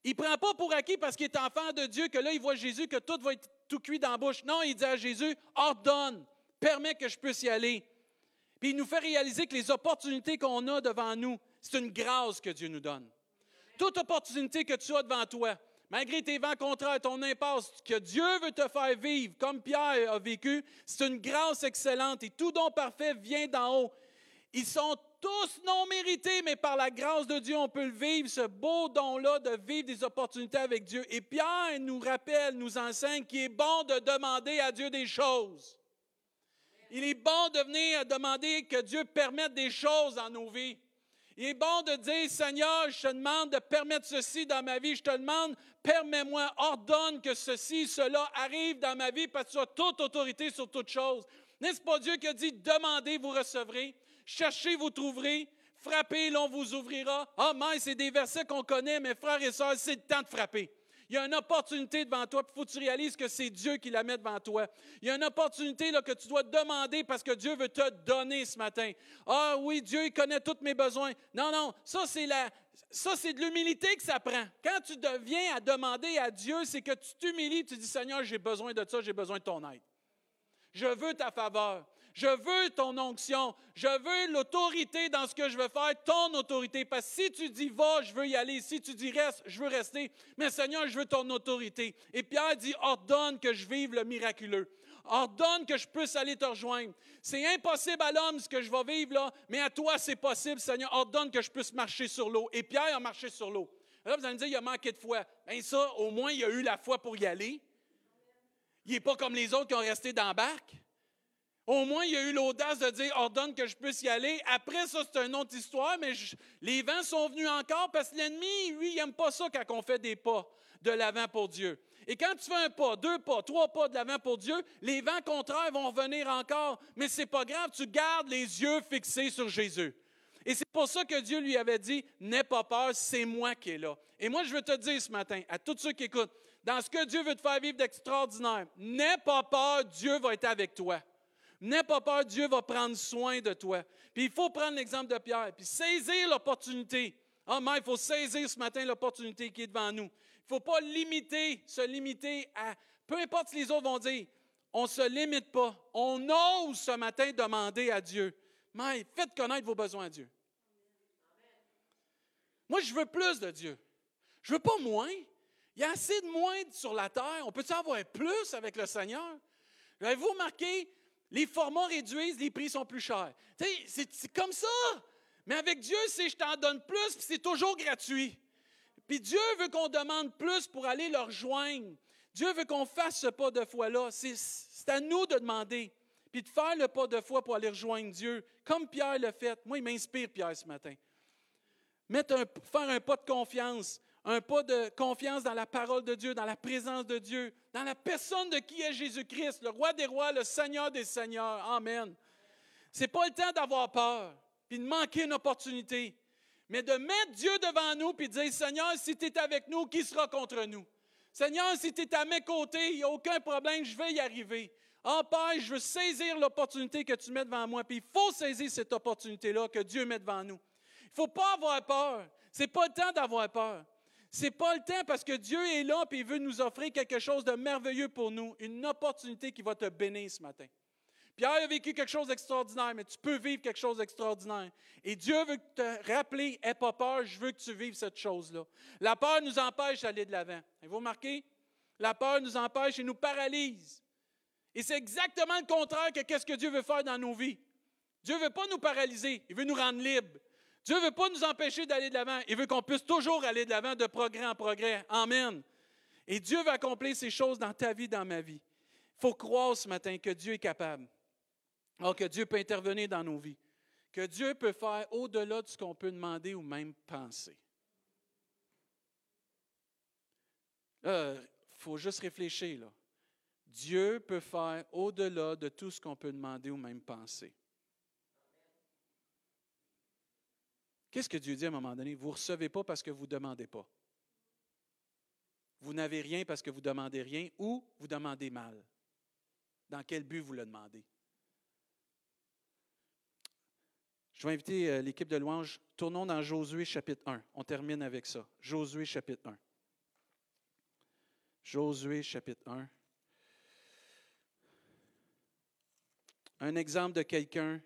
Il ne prend pas pour acquis parce qu'il est enfant de Dieu que là, il voit Jésus, que tout va être tout cuit dans la bouche. Non, il dit à Jésus, ordonne, permets que je puisse y aller. Puis il nous fait réaliser que les opportunités qu'on a devant nous, c'est une grâce que Dieu nous donne. Toute opportunité que tu as devant toi, malgré tes vents contraires, ton impasse, que Dieu veut te faire vivre comme Pierre a vécu, c'est une grâce excellente et tout don parfait vient d'en haut. Ils sont tous non mérités, mais par la grâce de Dieu, on peut le vivre, ce beau don-là de vivre des opportunités avec Dieu. Et Pierre nous rappelle, nous enseigne qu'il est bon de demander à Dieu des choses. Il est bon de venir demander que Dieu permette des choses dans nos vies. Il est bon de dire, Seigneur, je te demande de permettre ceci dans ma vie. Je te demande, permets-moi, ordonne que ceci, cela arrive dans ma vie parce que tu as toute autorité sur toute chose. N'est-ce pas Dieu qui a dit, demandez, vous recevrez? Cherchez, vous trouverez. Frappez, l'on vous ouvrira. Ah, mais c'est des versets qu'on connaît, mes frères et sœurs, c'est le temps de frapper. Il y a une opportunité devant toi, il faut que tu réalises que c'est Dieu qui la met devant toi. Il y a une opportunité que tu dois demander parce que Dieu veut te donner ce matin. Ah oui, Dieu il connaît tous mes besoins. Non, non, ça c'est la, ça, c'est de l'humilité que ça prend. Quand tu deviens à demander à Dieu, c'est que tu t'humilies, tu dis, Seigneur, j'ai besoin de ça, j'ai besoin de ton aide. Je veux ta faveur. Je veux ton onction. Je veux l'autorité dans ce que je veux faire, ton autorité. Parce que si tu dis va, je veux y aller. Si tu dis reste, je veux rester. Mais Seigneur, je veux ton autorité. Et Pierre dit ordonne que je vive le miraculeux. Ordonne que je puisse aller te rejoindre. C'est impossible à l'homme ce que je vais vivre là, mais à toi c'est possible, Seigneur. Ordonne que je puisse marcher sur l'eau. Et Pierre a marché sur l'eau. Là, vous allez me dire, il a manqué de foi. Bien ça, au moins, il a eu la foi pour y aller. Il n'est pas comme les autres qui ont resté dans la barque. Au moins, il a eu l'audace de dire ordonne que je puisse y aller. Après ça, c'est une autre histoire, mais les vents sont venus encore parce que l'ennemi, lui, il n'aime pas ça quand on fait des pas de l'avant pour Dieu. Et quand tu fais un pas, deux pas, trois pas de l'avant pour Dieu, les vents contraires vont venir encore. Mais ce n'est pas grave, tu gardes les yeux fixés sur Jésus. Et c'est pour ça que Dieu lui avait dit, n'aie pas peur, c'est moi qui est là. Et moi, je veux te dire ce matin, à tous ceux qui écoutent, dans ce que Dieu veut te faire vivre d'extraordinaire, n'aie pas peur, Dieu va être avec toi. N'aie pas peur, Dieu va prendre soin de toi. Puis il faut prendre l'exemple de Pierre, puis saisir l'opportunité. Ah, mais il faut saisir ce matin l'opportunité qui est devant nous. Il ne faut pas limiter, se limiter à, peu importe ce que les autres vont dire, on ne se limite pas. On ose ce matin demander à Dieu, mais faites connaître vos besoins à Dieu. Moi, je veux plus de Dieu. Je veux pas moins. Il y a assez de moins sur la terre. On peut-tu avoir plus avec le Seigneur? Avez-vous remarqué, les formats réduisent, les prix sont plus chers. C'est comme ça. Mais avec Dieu, c'est je t'en donne plus, puis c'est toujours gratuit. Puis Dieu veut qu'on demande plus pour aller le rejoindre. Dieu veut qu'on fasse ce pas de foi-là. C'est à nous de demander. Puis de faire le pas de foi pour aller rejoindre Dieu, comme Pierre l'a fait. Moi, il m'inspire, Pierre, ce matin. Mettre faire un pas de confiance, un pas de confiance dans la parole de Dieu, dans la présence de Dieu, dans la personne de qui est Jésus-Christ, le roi des rois, le Seigneur des seigneurs. Amen. C'est pas le temps d'avoir peur, puis de manquer une opportunité mais de mettre Dieu devant nous et de dire, Seigneur, si tu es avec nous, qui sera contre nous? Seigneur, si tu es à mes côtés, il n'y a aucun problème, je vais y arriver. En Père, je veux saisir l'opportunité que tu mets devant moi. Puis il faut saisir cette opportunité-là que Dieu met devant nous. Il ne faut pas avoir peur. Ce n'est pas le temps d'avoir peur. Ce n'est pas le temps parce que Dieu est là et il veut nous offrir quelque chose de merveilleux pour nous, une opportunité qui va te bénir ce matin. Pierre a vécu quelque chose d'extraordinaire, mais tu peux vivre quelque chose d'extraordinaire. Et Dieu veut te rappeler, n'aie pas peur, je veux que tu vives cette chose-là. La peur nous empêche d'aller de l'avant. Vous remarquez? La peur nous empêche et nous paralyse. Et c'est exactement le contraire que qu'est-ce que Dieu veut faire dans nos vies. Dieu ne veut pas nous paralyser, il veut nous rendre libres. Dieu ne veut pas nous empêcher d'aller de l'avant, il veut qu'on puisse toujours aller de l'avant de progrès en progrès. Amen. Et Dieu va accomplir ces choses dans ta vie, dans ma vie. Il faut croire ce matin que Dieu est capable. Alors que Dieu peut intervenir dans nos vies, que Dieu peut faire au-delà de ce qu'on peut demander ou même penser. Il faut juste réfléchir. Là. Dieu peut faire au-delà de tout ce qu'on peut demander ou même penser. Qu'est-ce que Dieu dit à un moment donné? Vous ne recevez pas parce que vous ne demandez pas. Vous n'avez rien parce que vous ne demandez rien ou vous demandez mal. Dans quel but vous le demandez? Je vais inviter euh, l'équipe de louange. Tournons dans Josué chapitre 1. On termine avec ça. Josué chapitre 1. Josué chapitre 1. Un exemple de quelqu'un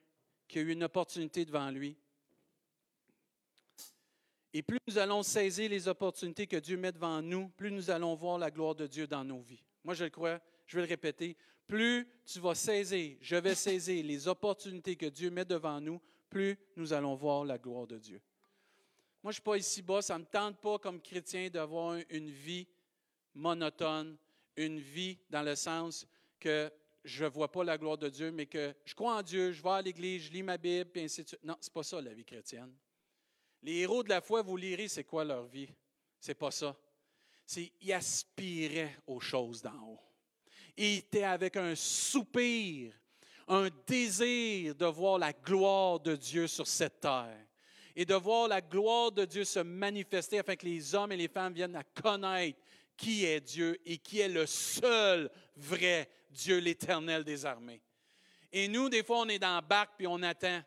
qui a eu une opportunité devant lui. Et plus nous allons saisir les opportunités que Dieu met devant nous, plus nous allons voir la gloire de Dieu dans nos vies. Moi, je le crois, je vais le répéter, plus tu vas saisir, je vais saisir les opportunités que Dieu met devant nous, plus nous allons voir la gloire de Dieu. Moi, je ne suis pas ici bas, ça ne me tente pas comme chrétien d'avoir une vie monotone, une vie dans le sens que je ne vois pas la gloire de Dieu, mais que je crois en Dieu, je vais à l'église, je lis ma Bible, et ainsi de suite. Non, ce n'est pas ça la vie chrétienne. Les héros de la foi, vous lirez, c'est quoi leur vie? C'est pas ça. C'est ils aspiraient aux choses d'en haut. Ils étaient avec un soupir un désir de voir la gloire de Dieu sur cette terre et de voir la gloire de Dieu se manifester afin que les hommes et les femmes viennent à connaître qui est Dieu et qui est le seul vrai Dieu, l'éternel des armées. Et nous, des fois, on est dans le bac puis on attend.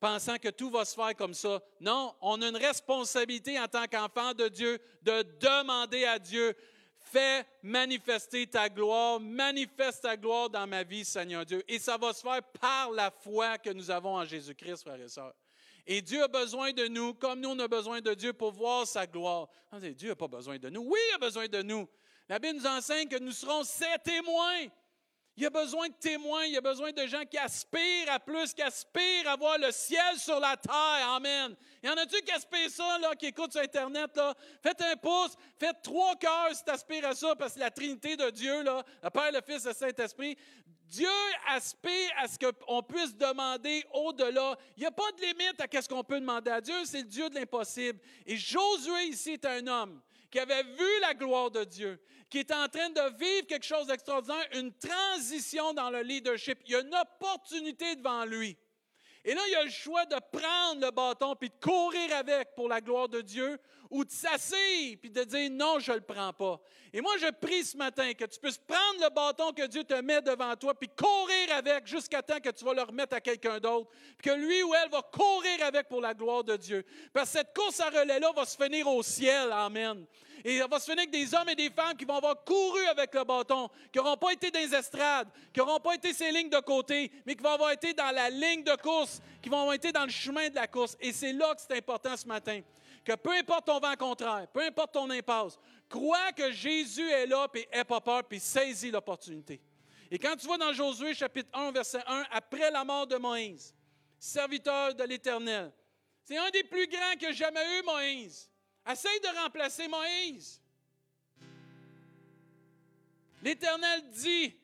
Pensant que tout va se faire comme ça. Non, on a une responsabilité en tant qu'enfant de Dieu de demander à Dieu, fais manifester ta gloire, manifeste ta gloire dans ma vie, Seigneur Dieu. Et ça va se faire par la foi que nous avons en Jésus-Christ, frères et sœurs. Et Dieu a besoin de nous, comme nous, on a besoin de Dieu pour voir sa gloire. Dieu n'a pas besoin de nous. Oui, il a besoin de nous. La Bible nous enseigne que nous serons ses témoins. Il y a besoin de témoins, il y a besoin de gens qui aspirent à plus, qui aspirent à voir le ciel sur la terre. Amen. Il y en a-tu qui aspirent ça, qui écoutent sur Internet? Faites un pouce, faites trois cœurs si tu aspires à ça, parce que la Trinité de Dieu, là, le Père, le Fils le Saint-Esprit, Dieu aspire à ce qu'on puisse demander au-delà. Il n'y a pas de limite à ce qu'on peut demander à Dieu, c'est le Dieu de l'impossible. Et Josué ici est un homme qui avait vu la gloire de Dieu, qui est en train de vivre quelque chose d'extraordinaire, une transition dans le leadership. Il y a une opportunité devant lui. Et là, il a le choix de prendre le bâton puis de courir avec pour la gloire de Dieu ou de s'asseoir puis de dire non, je ne le prends pas. Et moi, je prie ce matin que tu puisses prendre le bâton que Dieu te met devant toi puis courir avec jusqu'à temps que tu vas le remettre à quelqu'un d'autre, puis que lui ou elle va courir avec pour la gloire de Dieu. Parce que cette course à relais-là va se finir au ciel. Amen. Et elle va se finir avec des hommes et des femmes qui vont avoir couru avec le bâton, qui n'auront pas été dans estrades, qui n'auront pas été ces lignes de côté, mais qui vont avoir été dans la ligne de course, qui vont avoir été dans le chemin de la course. Et c'est là que c'est important ce matin. Que peu importe ton vent contraire, peu importe ton impasse, crois que Jésus est là, puis n'aie pas peur, puis saisis l'opportunité. Et quand tu vas dans Josué chapitre 1, verset 1, après la mort de Moïse, serviteur de l'Éternel, c'est un des plus grands que jamais eu, Moïse. Essaye de remplacer Moïse. L'Éternel dit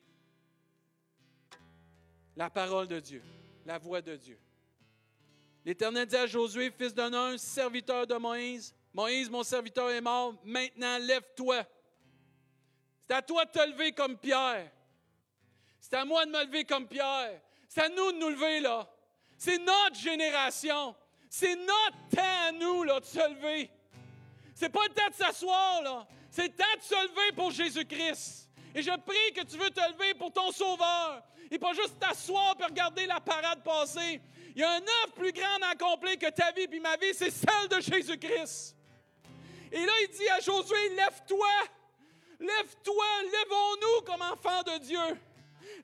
la parole de Dieu, la voix de Dieu. L'Éternel dit à Josué, fils d'un homme, serviteur de Moïse, Moïse, mon serviteur est mort, maintenant lève-toi. C'est à toi de te lever comme Pierre. C'est à moi de me lever comme Pierre. C'est à nous de nous lever là. C'est notre génération. C'est notre temps à nous là, de se lever. C'est pas le temps de s'asseoir. C'est le temps de se lever pour Jésus-Christ. Et je prie que tu veux te lever pour ton Sauveur. Et pas juste t'asseoir et regarder la parade passer. Il y a un œuvre plus grande à accomplir que ta vie puis ma vie, c'est celle de Jésus-Christ. Et là, il dit à Josué, lève-toi. Lève-toi, lèvons-nous comme enfants de Dieu.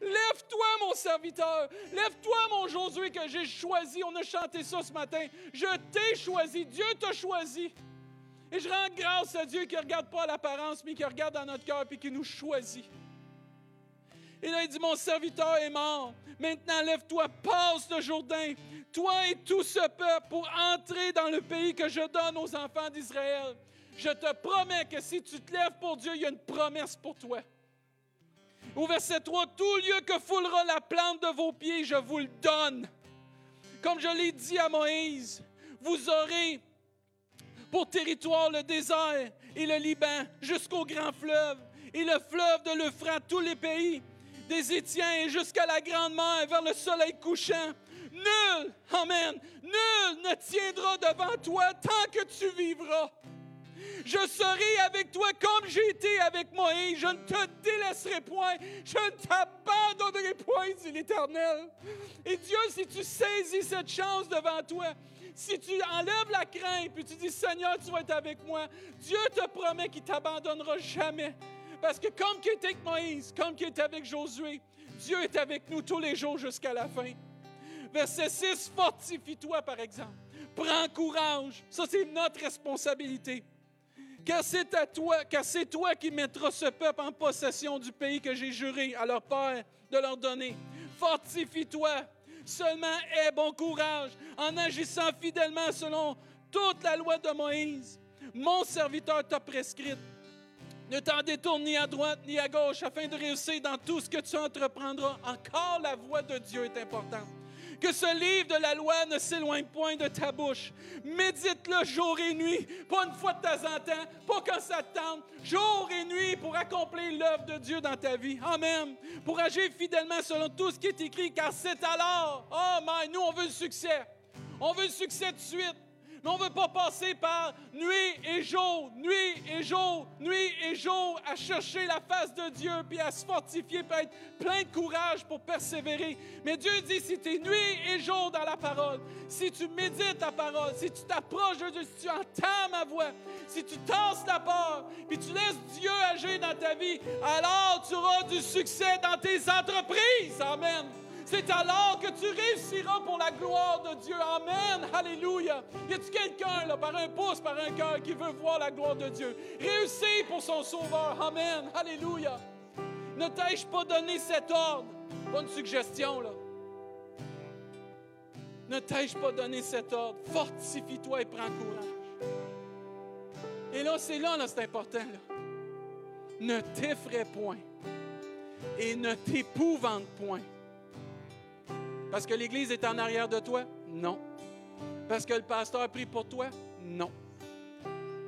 Lève-toi, mon serviteur. Lève-toi, mon Josué, que j'ai choisi. On a chanté ça ce matin. Je t'ai choisi. Dieu t'a choisi. Et je rends grâce à Dieu qui ne regarde pas l'apparence, mais qui regarde dans notre cœur et qui nous choisit. Et là, il dit, mon serviteur est mort. Maintenant, lève-toi, passe le Jourdain, toi et tout ce peuple, pour entrer dans le pays que je donne aux enfants d'Israël. Je te promets que si tu te lèves pour Dieu, il y a une promesse pour toi. Au verset 3, tout lieu que foulera la plante de vos pieds, je vous le donne. Comme je l'ai dit à Moïse, vous aurez pour territoire le désert et le Liban jusqu'au grand fleuve et le fleuve de l'Euphrate, tous les pays des Étiens jusqu'à la grande mer vers le soleil couchant. Nul, Amen, nul ne tiendra devant toi tant que tu vivras. Je serai avec toi comme j'ai été avec Moïse. Je ne te délaisserai point. Je ne t'abandonnerai point, dit l'Éternel. Et Dieu, si tu saisis cette chance devant toi, si tu enlèves la crainte puis tu dis Seigneur, tu vas être avec moi, Dieu te promet qu'il ne t'abandonnera jamais. Parce que comme qu'il était avec Moïse, comme qu'il était avec Josué, Dieu est avec nous tous les jours jusqu'à la fin. Verset 6, fortifie-toi par exemple. Prends courage. Ça, c'est notre responsabilité. Car c'est à toi, car c'est toi qui mettras ce peuple en possession du pays que j'ai juré à leur père de leur donner. Fortifie-toi Seulement aie bon courage en agissant fidèlement selon toute la loi de Moïse. Mon serviteur t'a prescrit. Ne t'en détourne ni à droite ni à gauche afin de réussir dans tout ce que tu entreprendras. Encore la voix de Dieu est importante. Que ce livre de la loi ne s'éloigne point de ta bouche. Médite-le jour et nuit, pas une fois de temps en temps, pas quand ça te tente, jour et nuit pour accomplir l'œuvre de Dieu dans ta vie. Amen. Pour agir fidèlement selon tout ce qui est écrit, car c'est alors, oh my, nous on veut le succès. On veut le succès de suite. Mais on ne veut pas passer par nuit et jour, nuit et jour, nuit et jour à chercher la face de Dieu, puis à se fortifier, puis à être plein de courage pour persévérer. Mais Dieu dit, si tu es nuit et jour dans la parole, si tu médites ta parole, si tu t'approches de Dieu, si tu entends ma voix, si tu tasses la peur, puis tu laisses Dieu agir dans ta vie, alors tu auras du succès dans tes entreprises. Amen. C'est alors que tu réussiras pour la gloire de Dieu. Amen. Alléluia. Y a-t-il quelqu'un, là, par un pouce, par un cœur, qui veut voir la gloire de Dieu? Réussir pour son Sauveur. Amen. Alléluia. Ne t'ai-je pas donné cet ordre? Bonne suggestion, là. Ne t'ai-je pas donné cet ordre? Fortifie-toi et prends courage. Et là, c'est là, là c'est important. Là. Ne t'effraie point et ne t'épouvante point. Parce que l'Église est en arrière de toi? Non. Parce que le pasteur prie pour toi? Non.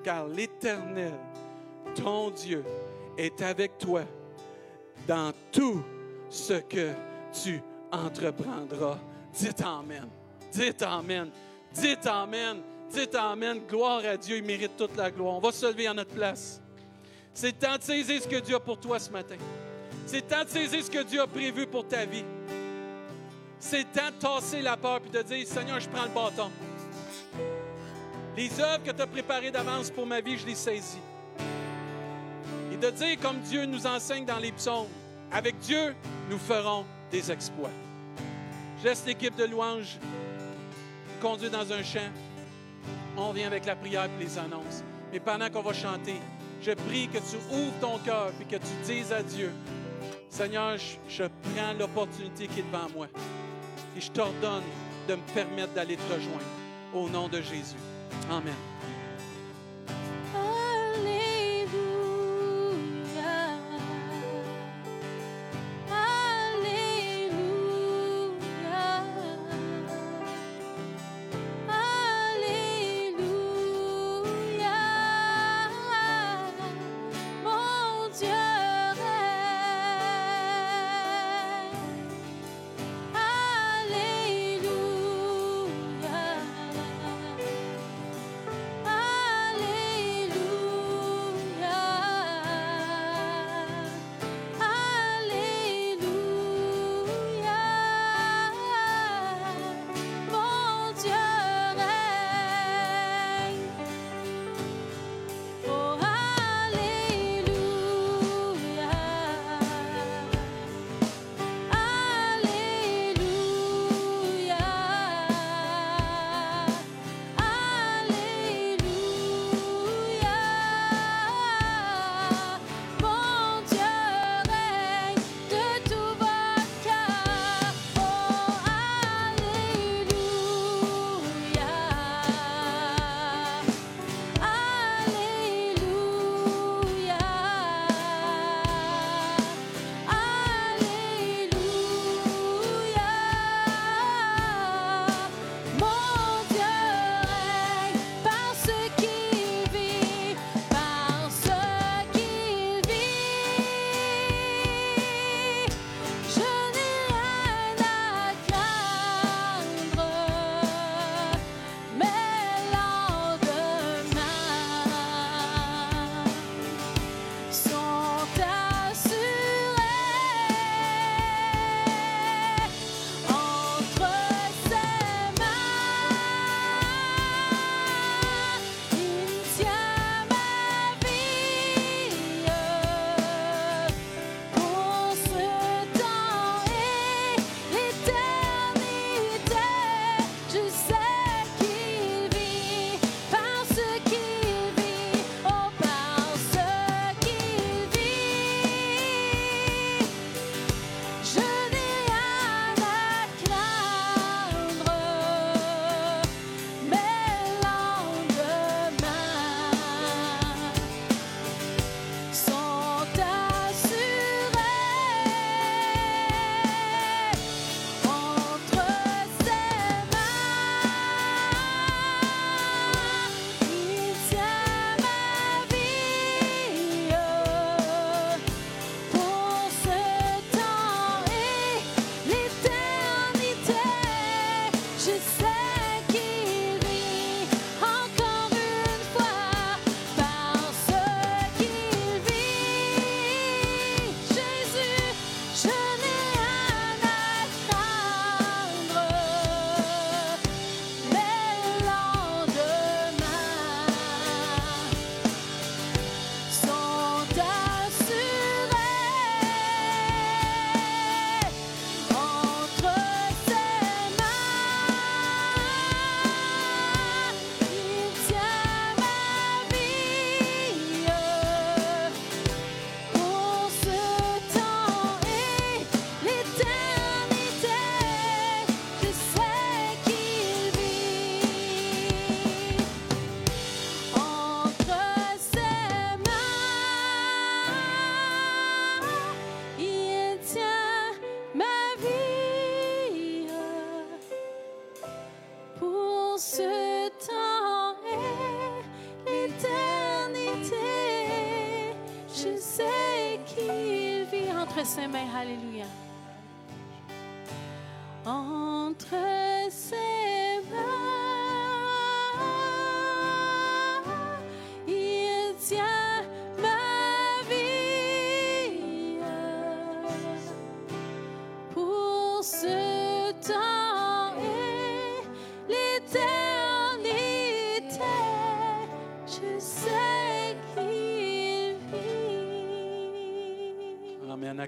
Car l'Éternel, ton Dieu, est avec toi dans tout ce que tu entreprendras. Dites Amen. Dites Amen. Dites Amen. Dites Amen. Gloire à Dieu. Il mérite toute la gloire. On va se lever à notre place. C'est temps de saisir ce que Dieu a pour toi ce matin. C'est temps de saisir ce que Dieu a prévu pour ta vie. C'est temps de tasser la peur et de dire Seigneur, je prends le bâton. Les œuvres que tu as préparées d'avance pour ma vie, je les saisis. Et de dire, comme Dieu nous enseigne dans les psaumes, avec Dieu, nous ferons des exploits. Je laisse l'équipe de louanges conduire dans un champ. On vient avec la prière et les annonces. Mais pendant qu'on va chanter, je prie que tu ouvres ton cœur et que tu dises à Dieu, Seigneur, je prends l'opportunité qui est devant moi. Et je t'ordonne de me permettre d'aller te rejoindre. Au nom de Jésus. Amen.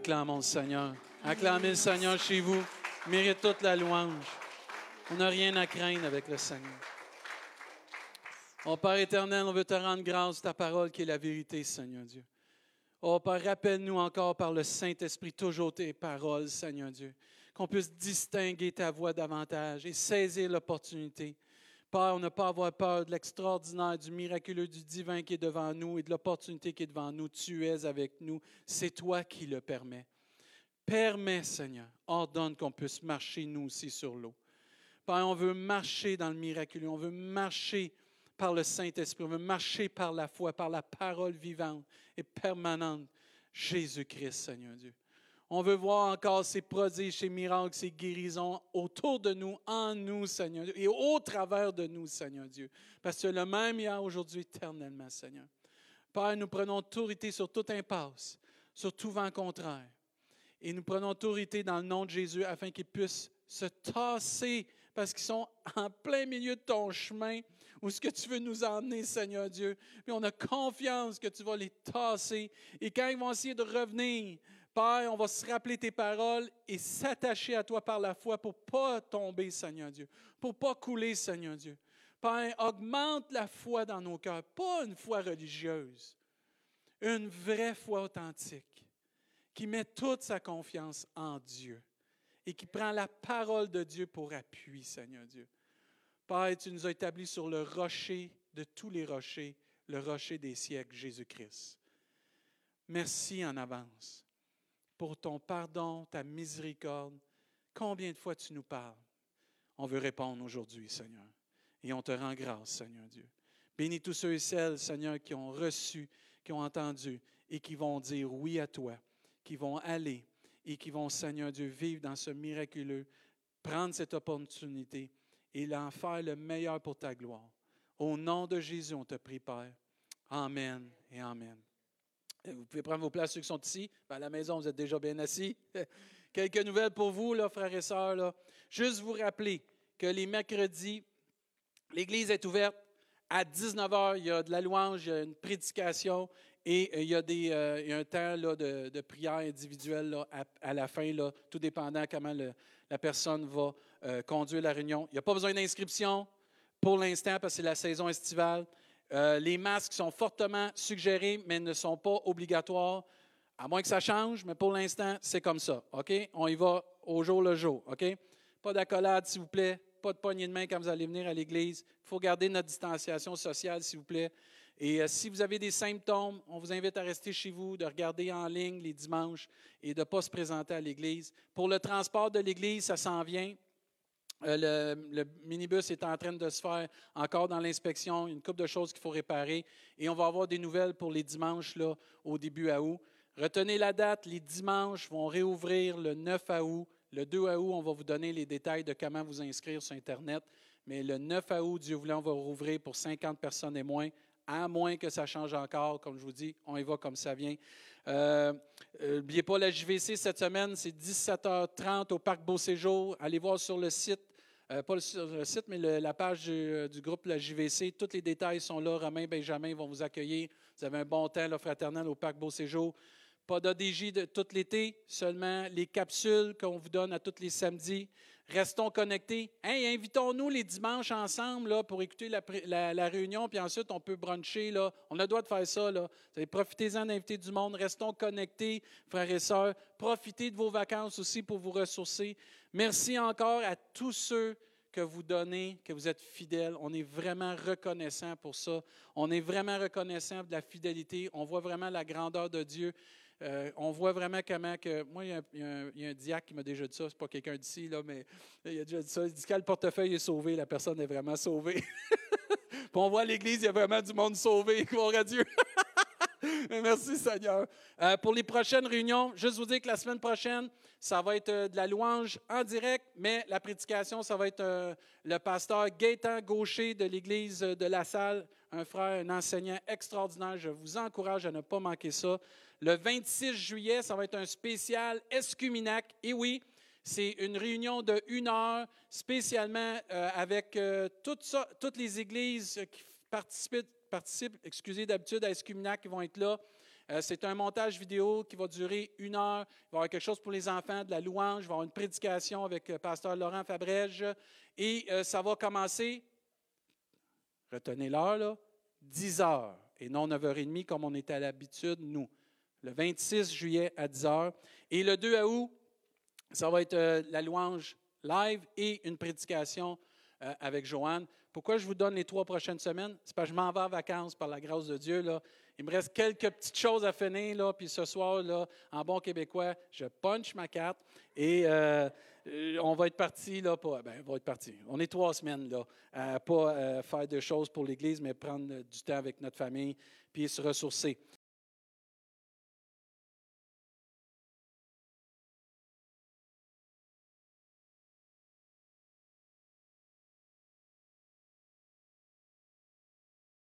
Acclamons le Seigneur. Acclamez le Seigneur chez vous. Il Mérite toute la louange. On n'a rien à craindre avec le Seigneur. Ô Père éternel, on veut te rendre grâce, ta parole qui est la vérité, Seigneur Dieu. Ô Père, rappelle-nous encore par le Saint-Esprit toujours tes paroles, Seigneur Dieu, qu'on puisse distinguer ta voix davantage et saisir l'opportunité. Père, on n'a pas avoir peur de l'extraordinaire, du miraculeux, du divin qui est devant nous et de l'opportunité qui est devant nous. Tu es avec nous. C'est toi qui le permets. Permets, Seigneur, ordonne qu'on puisse marcher nous aussi sur l'eau. Père, on veut marcher dans le miraculeux, on veut marcher par le Saint-Esprit, on veut marcher par la foi, par la parole vivante et permanente, Jésus-Christ, Seigneur Dieu. On veut voir encore ces prodiges, ces miracles, ces guérisons autour de nous, en nous, Seigneur et au travers de nous, Seigneur Dieu. Parce que le même hier, aujourd'hui, éternellement, Seigneur. Père, nous prenons autorité sur toute impasse, sur tout vent contraire. Et nous prenons autorité dans le nom de Jésus afin qu'ils puissent se tasser parce qu'ils sont en plein milieu de ton chemin où ce que tu veux nous emmener, Seigneur Dieu. Puis on a confiance que tu vas les tasser. Et quand ils vont essayer de revenir, Père, on va se rappeler tes paroles et s'attacher à toi par la foi pour pas tomber, Seigneur Dieu, pour pas couler, Seigneur Dieu. Père, augmente la foi dans nos cœurs, pas une foi religieuse, une vraie foi authentique qui met toute sa confiance en Dieu et qui prend la parole de Dieu pour appui, Seigneur Dieu. Père, tu nous as établis sur le rocher de tous les rochers, le rocher des siècles, Jésus-Christ. Merci en avance pour ton pardon, ta miséricorde. Combien de fois tu nous parles? On veut répondre aujourd'hui, Seigneur. Et on te rend grâce, Seigneur Dieu. Bénis tous ceux et celles, Seigneur, qui ont reçu, qui ont entendu et qui vont dire oui à toi, qui vont aller et qui vont, Seigneur Dieu, vivre dans ce miraculeux, prendre cette opportunité et en faire le meilleur pour ta gloire. Au nom de Jésus, on te prie, Père. Amen et Amen. Vous pouvez prendre vos places, ceux qui sont ici. Ben, à la maison, vous êtes déjà bien assis. Quelques nouvelles pour vous, là, frères et sœurs. Là. Juste vous rappeler que les mercredis, l'Église est ouverte. À 19h, il y a de la louange, il y a une prédication et euh, il y a, des, euh, un temps là, de, prière individuelle là, à, la fin, là, tout dépendant comment la personne va euh, conduire la réunion. Il n'y a pas besoin d'inscription pour l'instant parce que c'est la saison estivale. Euh, les masques sont fortement suggérés, mais ne sont pas obligatoires, à moins que ça change, mais pour l'instant, c'est comme ça. OK? On y va au jour le jour. OK? Pas d'accolade, s'il vous plaît. Pas de poignée de main quand vous allez venir à l'église. Il faut garder notre distanciation sociale, s'il vous plaît. Et euh, si vous avez des symptômes, on vous invite à rester chez vous, de regarder en ligne les dimanches et de ne pas se présenter à l'église. Pour le transport de l'église, ça s'en vient. Euh, le, minibus est en train de se faire encore dans l'inspection, une couple de choses qu'il faut réparer. Et on va avoir des nouvelles pour les dimanches là, au début août. Retenez la date, les dimanches vont réouvrir le 9 août. Le 2 août, on va vous donner les détails de comment vous inscrire sur Internet. Mais le 9 août, Dieu voulant, on va rouvrir pour 50 personnes et moins, à moins que ça change encore. Comme je vous dis, on y va comme ça vient. Euh, N'oubliez pas la JVC cette semaine, c'est 17h30 au Parc Beau Séjour. Allez voir sur le site, euh, pas sur le site, mais le, la page du, du, groupe La JVC. Tous les détails sont là. Romain, Benjamin vont vous accueillir. Vous avez un bon temps là, fraternel au Parc Beau Séjour. Pas d'ADJ de tout l'été, seulement les capsules qu'on vous donne à tous les samedis. Restons connectés. Hey, invitons-nous les dimanches ensemble là, pour écouter la, réunion, puis ensuite on peut bruncher. Là. On a le droit de faire ça. Là. Profitez-en d'inviter du monde. Restons connectés, frères et sœurs. Profitez de vos vacances aussi pour vous ressourcer. Merci encore à tous ceux que vous donnez, que vous êtes fidèles. On est vraiment reconnaissant pour ça. On est vraiment reconnaissant de la fidélité. On voit vraiment la grandeur de Dieu. Euh, on voit vraiment comment que. Moi, il y a un, diacre qui m'a déjà dit ça. C'est pas quelqu'un d'ici, là, mais il a déjà dit ça. Il dit quand le portefeuille est sauvé, la personne est vraiment sauvée. Puis on voit l'Église, il y a vraiment du monde sauvé. Gloire à Dieu. Merci Seigneur. Euh, pour les prochaines réunions, juste vous dire que la semaine prochaine, ça va être euh, de la louange en direct, mais la prédication, ça va être le pasteur Gaétan Gaucher de l'Église de la Salle, un frère, un enseignant extraordinaire. Je vous encourage à ne pas manquer ça. Le 26 juillet, ça va être un spécial Escuminac. Et oui, c'est une réunion de une heure, spécialement euh, avec euh, toutes, les églises qui participent, excusez, d'habitude à Escuminac qui vont être là. Euh, c'est un montage vidéo qui va durer une heure. Il va y avoir quelque chose pour les enfants, de la louange. Il va y avoir une prédication avec le pasteur Laurent Fabrège. Et ça va commencer, retenez l'heure, là, 10 heures et non 9h30 comme on était à l'habitude, nous. Le 26 juillet à 10 heures. Et le 2 août, ça va être euh, la louange live et une prédication euh, avec Joanne. Pourquoi je vous donne les trois prochaines semaines? C'est parce que je m'en vais en vacances par la grâce de Dieu. Là. Il me reste quelques petites choses à finir. Là, puis ce soir, là, en bon québécois, je punch ma carte et euh, on va être parti pas, ben, on. On est trois semaines là, à pas euh, faire de choses pour l'Église, mais prendre du temps avec notre famille puis se ressourcer.